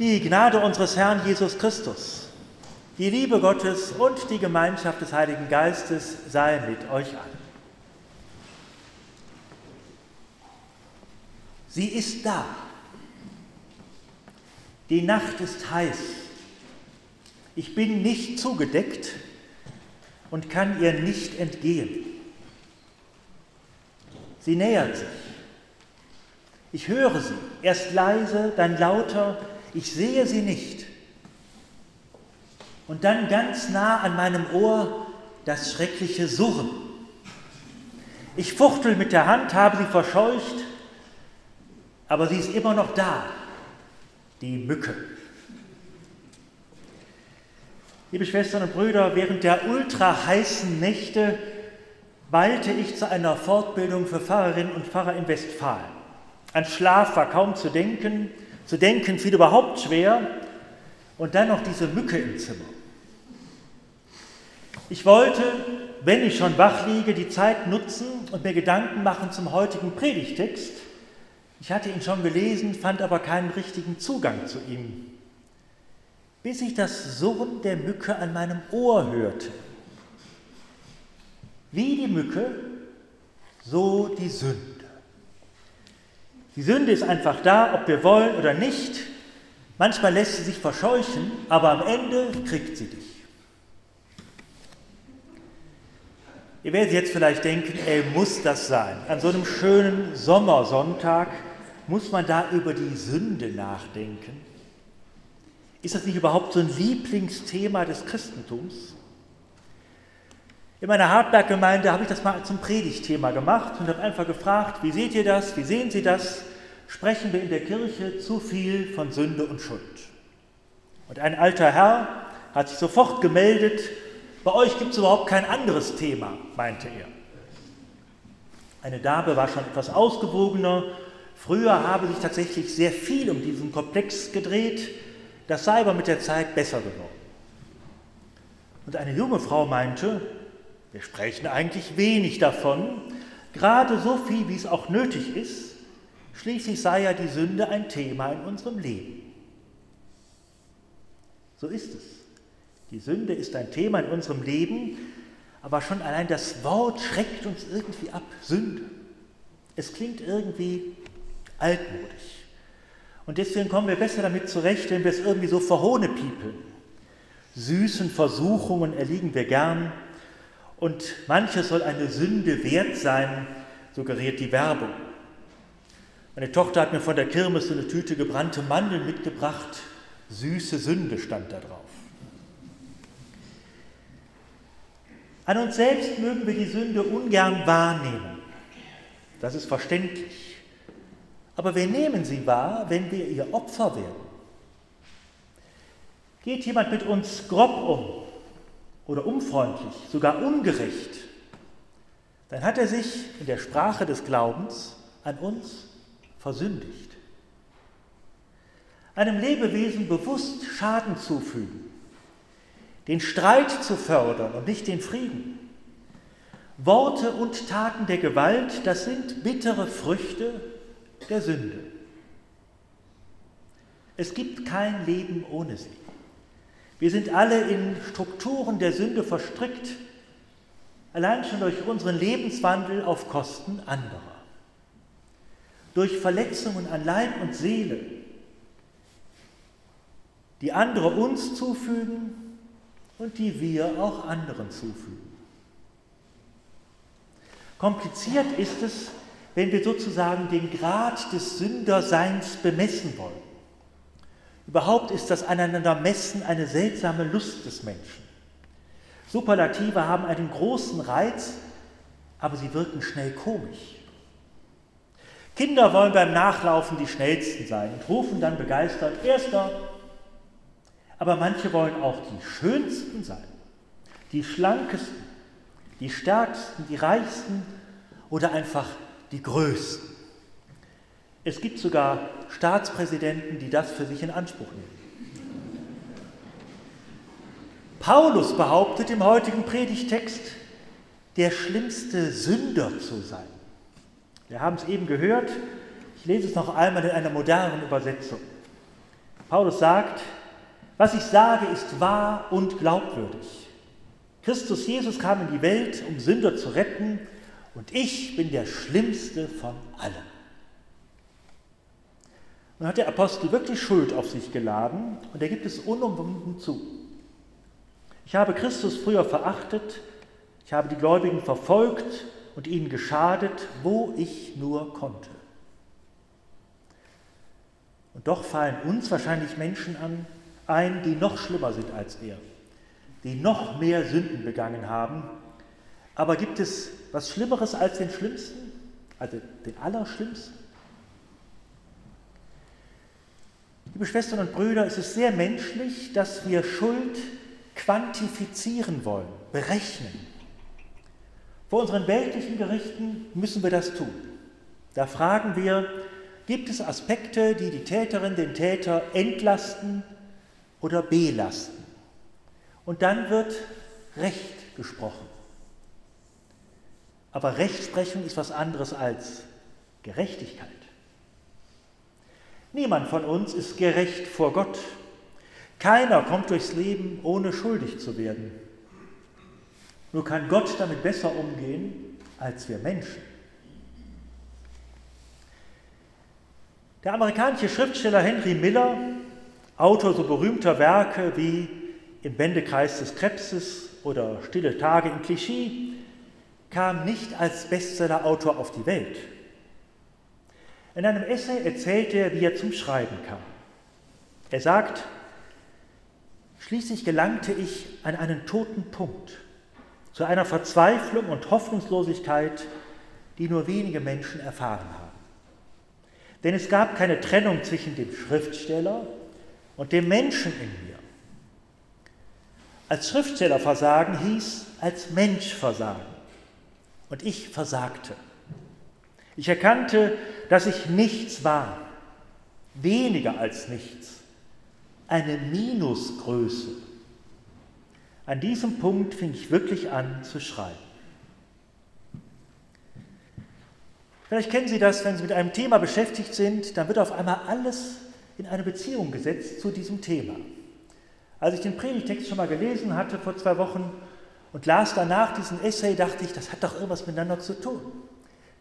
Die Gnade unseres Herrn Jesus Christus, die Liebe Gottes und die Gemeinschaft des Heiligen Geistes sei mit euch allen. Sie ist da. Die Nacht ist heiß. Ich bin nicht zugedeckt und kann ihr nicht entgehen. Sie nähert sich. Ich höre sie, erst leise, dann lauter, ich sehe sie nicht. Und dann ganz nah an meinem Ohr das schreckliche Surren. Ich fuchtel mit der Hand, habe sie verscheucht, aber sie ist immer noch da, die Mücke. Liebe Schwestern und Brüder, während der ultra heißen Nächte weilte ich zu einer Fortbildung für Pfarrerinnen und Pfarrer in Westfalen. An Schlaf war kaum zu denken, zu denken fiel überhaupt schwer und dann noch diese Mücke im Zimmer. Ich wollte, wenn ich schon wach liege, die Zeit nutzen und mir Gedanken machen zum heutigen Predigtext. Ich hatte ihn schon gelesen, fand aber keinen richtigen Zugang zu ihm, bis ich das Surren der Mücke an meinem Ohr hörte. Wie die Mücke, so die Sünde. Die Sünde ist einfach da, ob wir wollen oder nicht. Manchmal lässt sie sich verscheuchen, aber am Ende kriegt sie dich. Ihr werdet jetzt vielleicht denken, ey, muss das sein? An so einem schönen Sommersonntag muss man da über die Sünde nachdenken? Ist das nicht überhaupt so ein Lieblingsthema des Christentums? In meiner Hartberg-Gemeinde habe ich das mal zum Predigtthema gemacht und habe einfach gefragt, wie seht ihr das, wie sehen Sie das? Sprechen wir in der Kirche zu viel von Sünde und Schuld? Und ein alter Herr hat sich sofort gemeldet, bei euch gibt es überhaupt kein anderes Thema, meinte er. Eine Dame war schon etwas ausgewogener. Früher habe sich tatsächlich sehr viel um diesen Komplex gedreht. Das sei aber mit der Zeit besser geworden. Und eine junge Frau meinte, wir sprechen eigentlich wenig davon, gerade so viel, wie es auch nötig ist. Schließlich sei ja die Sünde ein Thema in unserem Leben. So ist es. Die Sünde ist ein Thema in unserem Leben, aber schon allein das Wort schreckt uns irgendwie ab. Sünde. Es klingt irgendwie altmodisch. Und deswegen kommen wir besser damit zurecht, wenn wir es irgendwie so verhohnepiepeln. Süßen Versuchungen erliegen wir gern, und manches soll eine Sünde wert sein, suggeriert die Werbung. Meine Tochter hat mir von der Kirmes eine Tüte gebrannte Mandeln mitgebracht. Süße Sünde stand da drauf. An uns selbst mögen wir die Sünde ungern wahrnehmen. Das ist verständlich. Aber wir nehmen sie wahr, wenn wir ihr Opfer werden. Geht jemand mit uns grob um, oder unfreundlich, sogar ungerecht, dann hat er sich in der Sprache des Glaubens an uns versündigt. Einem Lebewesen bewusst Schaden zufügen, den Streit zu fördern und nicht den Frieden. Worte und Taten der Gewalt, das sind bittere Früchte der Sünde. Es gibt kein Leben ohne sie. Wir sind alle in Strukturen der Sünde verstrickt, allein schon durch unseren Lebenswandel auf Kosten anderer. Durch Verletzungen an Leib und Seele, die andere uns zufügen und die wir auch anderen zufügen. Kompliziert ist es, wenn wir sozusagen den Grad des Sünderseins bemessen wollen. Überhaupt ist das Aneinandermessen eine seltsame Lust des Menschen. Superlative haben einen großen Reiz, aber sie wirken schnell komisch. Kinder wollen beim Nachlaufen die schnellsten sein und rufen dann begeistert Erster. Aber manche wollen auch die schönsten sein, die schlankesten, die stärksten, die reichsten oder einfach die größten. Es gibt sogar Staatspräsidenten, die das für sich in Anspruch nehmen. Paulus behauptet im heutigen Predigtext, der schlimmste Sünder zu sein. Wir haben es eben gehört, ich lese es noch einmal in einer modernen Übersetzung. Paulus sagt, was ich sage, ist wahr und glaubwürdig. Christus Jesus kam in die Welt, um Sünder zu retten, und ich bin der Schlimmste von allen. Nun hat der Apostel wirklich Schuld auf sich geladen und er gibt es unumwunden zu. Ich habe Christus früher verachtet, ich habe die Gläubigen verfolgt und ihnen geschadet, wo ich nur konnte. Und doch fallen uns wahrscheinlich Menschen an, ein, die noch schlimmer sind als er, die noch mehr Sünden begangen haben. Aber gibt es was Schlimmeres als den Schlimmsten, also den Allerschlimmsten? Liebe Schwestern und Brüder, es ist sehr menschlich, dass wir Schuld quantifizieren wollen, berechnen. Vor unseren weltlichen Gerichten müssen wir das tun. Da fragen wir, gibt es Aspekte, die die Täterin den Täter entlasten oder belasten? Und dann wird Recht gesprochen. Aber Rechtsprechung ist was anderes als Gerechtigkeit. Niemand von uns ist gerecht vor Gott. Keiner kommt durchs Leben, ohne schuldig zu werden. Nur kann Gott damit besser umgehen als wir Menschen. Der amerikanische Schriftsteller Henry Miller, Autor so berühmter Werke wie Im Wendekreis des Krebses oder Stille Tage in Clichy, kam nicht als Bestsellerautor auf die Welt. In einem Essay erzählt er, wie er zum Schreiben kam. Er sagt, schließlich gelangte ich an einen toten Punkt zu einer Verzweiflung und Hoffnungslosigkeit, die nur wenige Menschen erfahren haben. Denn es gab keine Trennung zwischen dem Schriftsteller und dem Menschen in mir. Als Schriftsteller versagen hieß als Mensch versagen. Und ich versagte. Ich erkannte, dass ich nichts war, weniger als nichts, eine Minusgröße an diesem Punkt fing ich wirklich an zu schreiben. Vielleicht kennen Sie das, wenn Sie mit einem Thema beschäftigt sind, dann wird auf einmal alles in eine Beziehung gesetzt zu diesem Thema. Als ich den Predigtext schon mal gelesen hatte vor zwei Wochen und las danach diesen Essay, dachte ich, das hat doch irgendwas miteinander zu tun.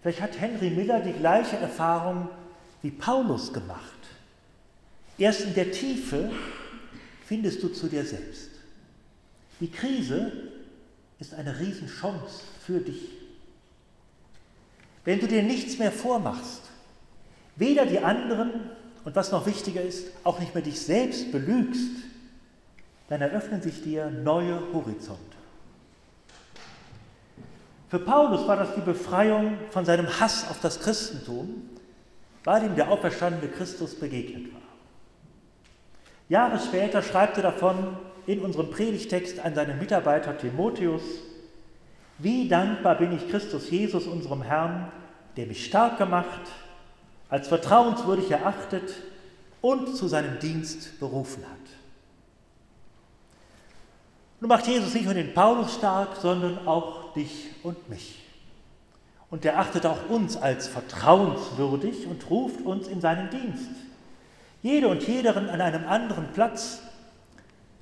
Vielleicht hat Henry Miller die gleiche Erfahrung wie Paulus gemacht. Erst in der Tiefe findest du zu dir selbst. Die Krise ist eine Riesenchance für dich. Wenn du dir nichts mehr vormachst, weder die anderen und was noch wichtiger ist, auch nicht mehr dich selbst belügst, dann eröffnen sich dir neue Horizonte. Für Paulus war das die Befreiung von seinem Hass auf das Christentum, weil ihm der auferstandene Christus begegnet war. Jahre später schreibt er davon, in unserem Predigtext an seinen Mitarbeiter Timotheus, wie dankbar bin ich Christus Jesus, unserem Herrn, der mich stark gemacht, als vertrauenswürdig erachtet und zu seinem Dienst berufen hat. Nun macht Jesus nicht nur den Paulus stark, sondern auch dich und mich. Und er achtet auch uns als vertrauenswürdig und ruft uns in seinen Dienst. Jede und jederen an einem anderen Platz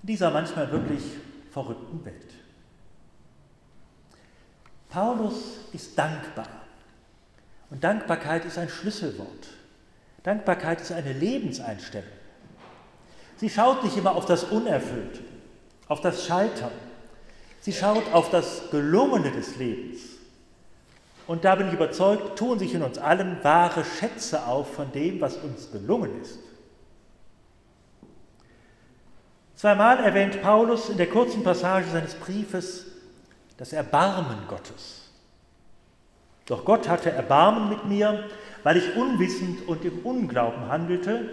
in dieser manchmal wirklich verrückten Welt. Paulus ist dankbar. Und Dankbarkeit ist ein Schlüsselwort. Dankbarkeit ist eine Lebenseinstellung. Sie schaut nicht immer auf das Unerfüllte, auf das Scheitern. Sie schaut auf das Gelungene des Lebens. Und da bin ich überzeugt, tun sich in uns allen wahre Schätze auf von dem, was uns gelungen ist. Zweimal erwähnt Paulus in der kurzen Passage seines Briefes das Erbarmen Gottes. Doch Gott hatte Erbarmen mit mir, weil ich unwissend und im Unglauben handelte.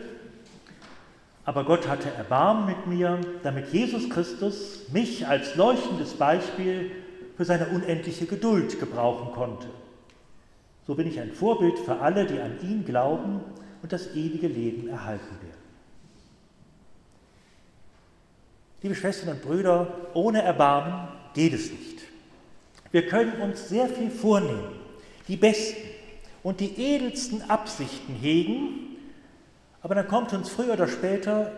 Aber Gott hatte Erbarmen mit mir, damit Jesus Christus mich als leuchtendes Beispiel für seine unendliche Geduld gebrauchen konnte. So bin ich ein Vorbild für alle, die an ihn glauben und das ewige Leben erhalten werden. Liebe Schwestern und Brüder, ohne Erbarmen geht es nicht. Wir können uns sehr viel vornehmen, die besten und die edelsten Absichten hegen, aber dann kommt uns früher oder später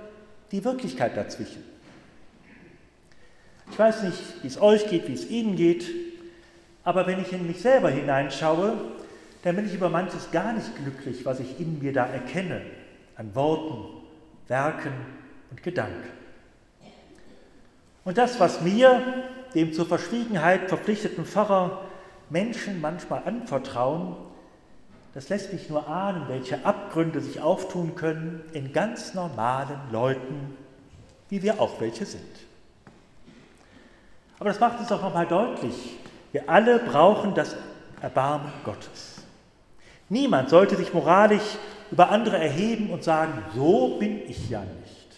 die Wirklichkeit dazwischen. Ich weiß nicht, wie es euch geht, wie es Ihnen geht, aber wenn ich in mich selber hineinschaue, dann bin ich über manches gar nicht glücklich, was ich in mir da erkenne, an Worten, Werken und Gedanken. Und das, was mir, dem zur Verschwiegenheit verpflichteten Pfarrer, Menschen manchmal anvertrauen, das lässt mich nur ahnen, welche Abgründe sich auftun können in ganz normalen Leuten, wie wir auch welche sind. Aber das macht es auch nochmal deutlich. Wir alle brauchen das Erbarmen Gottes. Niemand sollte sich moralisch über andere erheben und sagen, so bin ich ja nicht.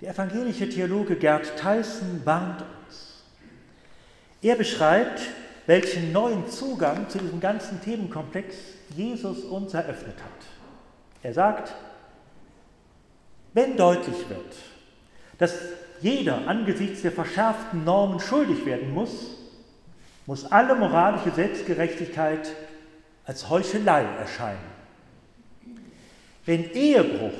Der evangelische Theologe Gerd Theissen warnt uns. Er beschreibt, welchen neuen Zugang zu diesem ganzen Themenkomplex Jesus uns eröffnet hat. Er sagt, wenn deutlich wird, dass jeder angesichts der verschärften Normen schuldig werden muss, muss alle moralische Selbstgerechtigkeit als Heuchelei erscheinen. Wenn Ehebruch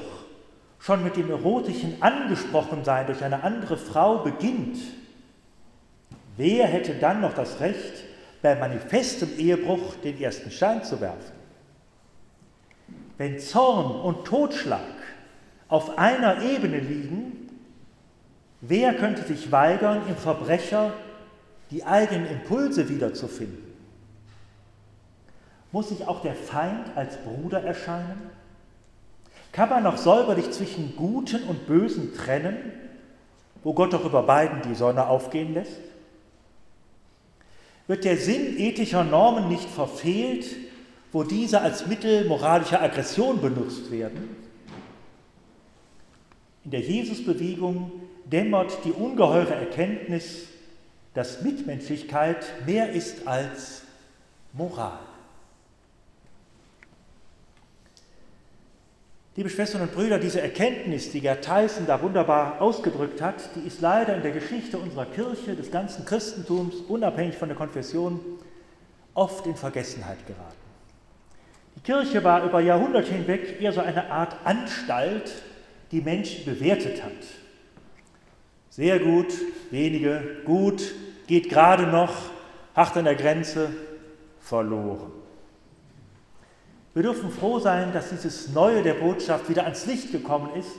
schon mit dem erotischen Angesprochensein durch eine andere Frau beginnt, wer hätte dann noch das Recht, bei manifestem Ehebruch den ersten Stein zu werfen? Wenn Zorn und Totschlag auf einer Ebene liegen, wer könnte sich weigern, im Verbrecher die eigenen Impulse wiederzufinden? Muss sich auch der Feind als Bruder erscheinen? Kann man noch säuberlich zwischen Guten und Bösen trennen, wo Gott doch über beiden die Sonne aufgehen lässt? Wird der Sinn ethischer Normen nicht verfehlt, wo diese als Mittel moralischer Aggression benutzt werden? In der Jesusbewegung dämmert die ungeheure Erkenntnis, dass Mitmenschlichkeit mehr ist als Moral. Liebe Schwestern und Brüder, diese Erkenntnis, die Gerd Theissen da wunderbar ausgedrückt hat, die ist leider in der Geschichte unserer Kirche, des ganzen Christentums, unabhängig von der Konfession, oft in Vergessenheit geraten. Die Kirche war über Jahrhunderte hinweg eher so eine Art Anstalt, die Menschen bewertet hat. Sehr gut, wenige, gut, geht gerade noch, hart an der Grenze, verloren. Wir dürfen froh sein, dass dieses Neue der Botschaft wieder ans Licht gekommen ist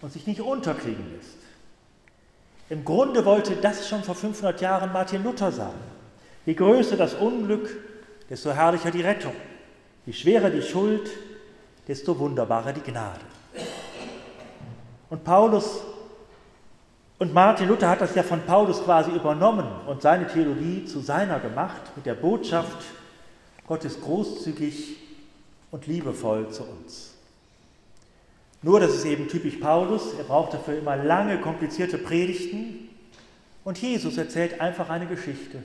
und sich nicht unterkriegen lässt. Im Grunde wollte das schon vor 500 Jahren Martin Luther sagen. Je größer das Unglück, desto herrlicher die Rettung. Je schwerer die Schuld, desto wunderbarer die Gnade. Und Paulus und Martin Luther hat das ja von Paulus quasi übernommen und seine Theologie zu seiner gemacht mit der Botschaft, Gott ist großzügig und liebevoll zu uns. Nur, das ist eben typisch Paulus, er braucht dafür immer lange, komplizierte Predigten. Und Jesus erzählt einfach eine Geschichte,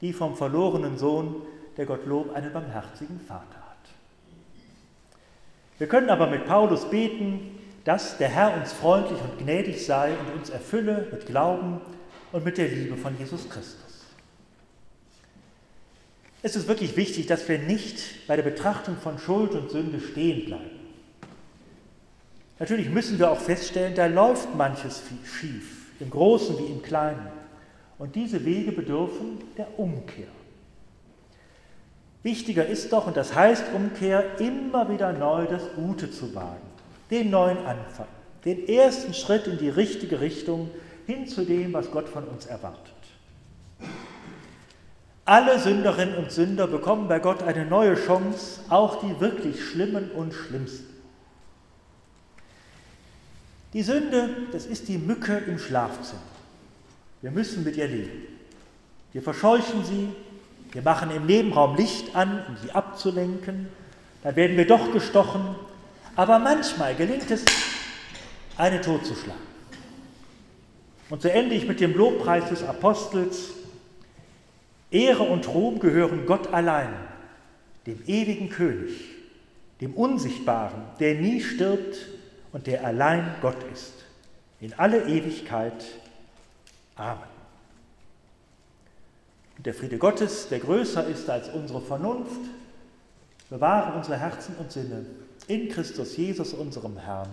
die vom verlorenen Sohn, der Gottlob einen barmherzigen Vater hat. Wir können aber mit Paulus beten, dass der Herr uns freundlich und gnädig sei und uns erfülle mit Glauben und mit der Liebe von Jesus Christus. Es ist wirklich wichtig, dass wir nicht bei der Betrachtung von Schuld und Sünde stehen bleiben. Natürlich müssen wir auch feststellen, da läuft manches schief, im Großen wie im Kleinen. Und diese Wege bedürfen der Umkehr. Wichtiger ist doch, und das heißt Umkehr, immer wieder neu das Gute zu wagen, den neuen Anfang, den ersten Schritt in die richtige Richtung hin zu dem, was Gott von uns erwartet. Alle Sünderinnen und Sünder bekommen bei Gott eine neue Chance, auch die wirklich schlimmen und schlimmsten. Die Sünde, das ist die Mücke im Schlafzimmer. Wir müssen mit ihr leben. Wir verscheuchen sie, wir machen im Nebenraum Licht an, um sie abzulenken. Dann werden wir doch gestochen. Aber manchmal gelingt es, eine totzuschlagen. Und so ende ich mit dem Lobpreis des Apostels. Ehre und Ruhm gehören Gott allein, dem ewigen König, dem Unsichtbaren, der nie stirbt und der allein Gott ist, in alle Ewigkeit. Amen. Und der Friede Gottes, der größer ist als unsere Vernunft, bewahre unsere Herzen und Sinne in Christus Jesus, unserem Herrn.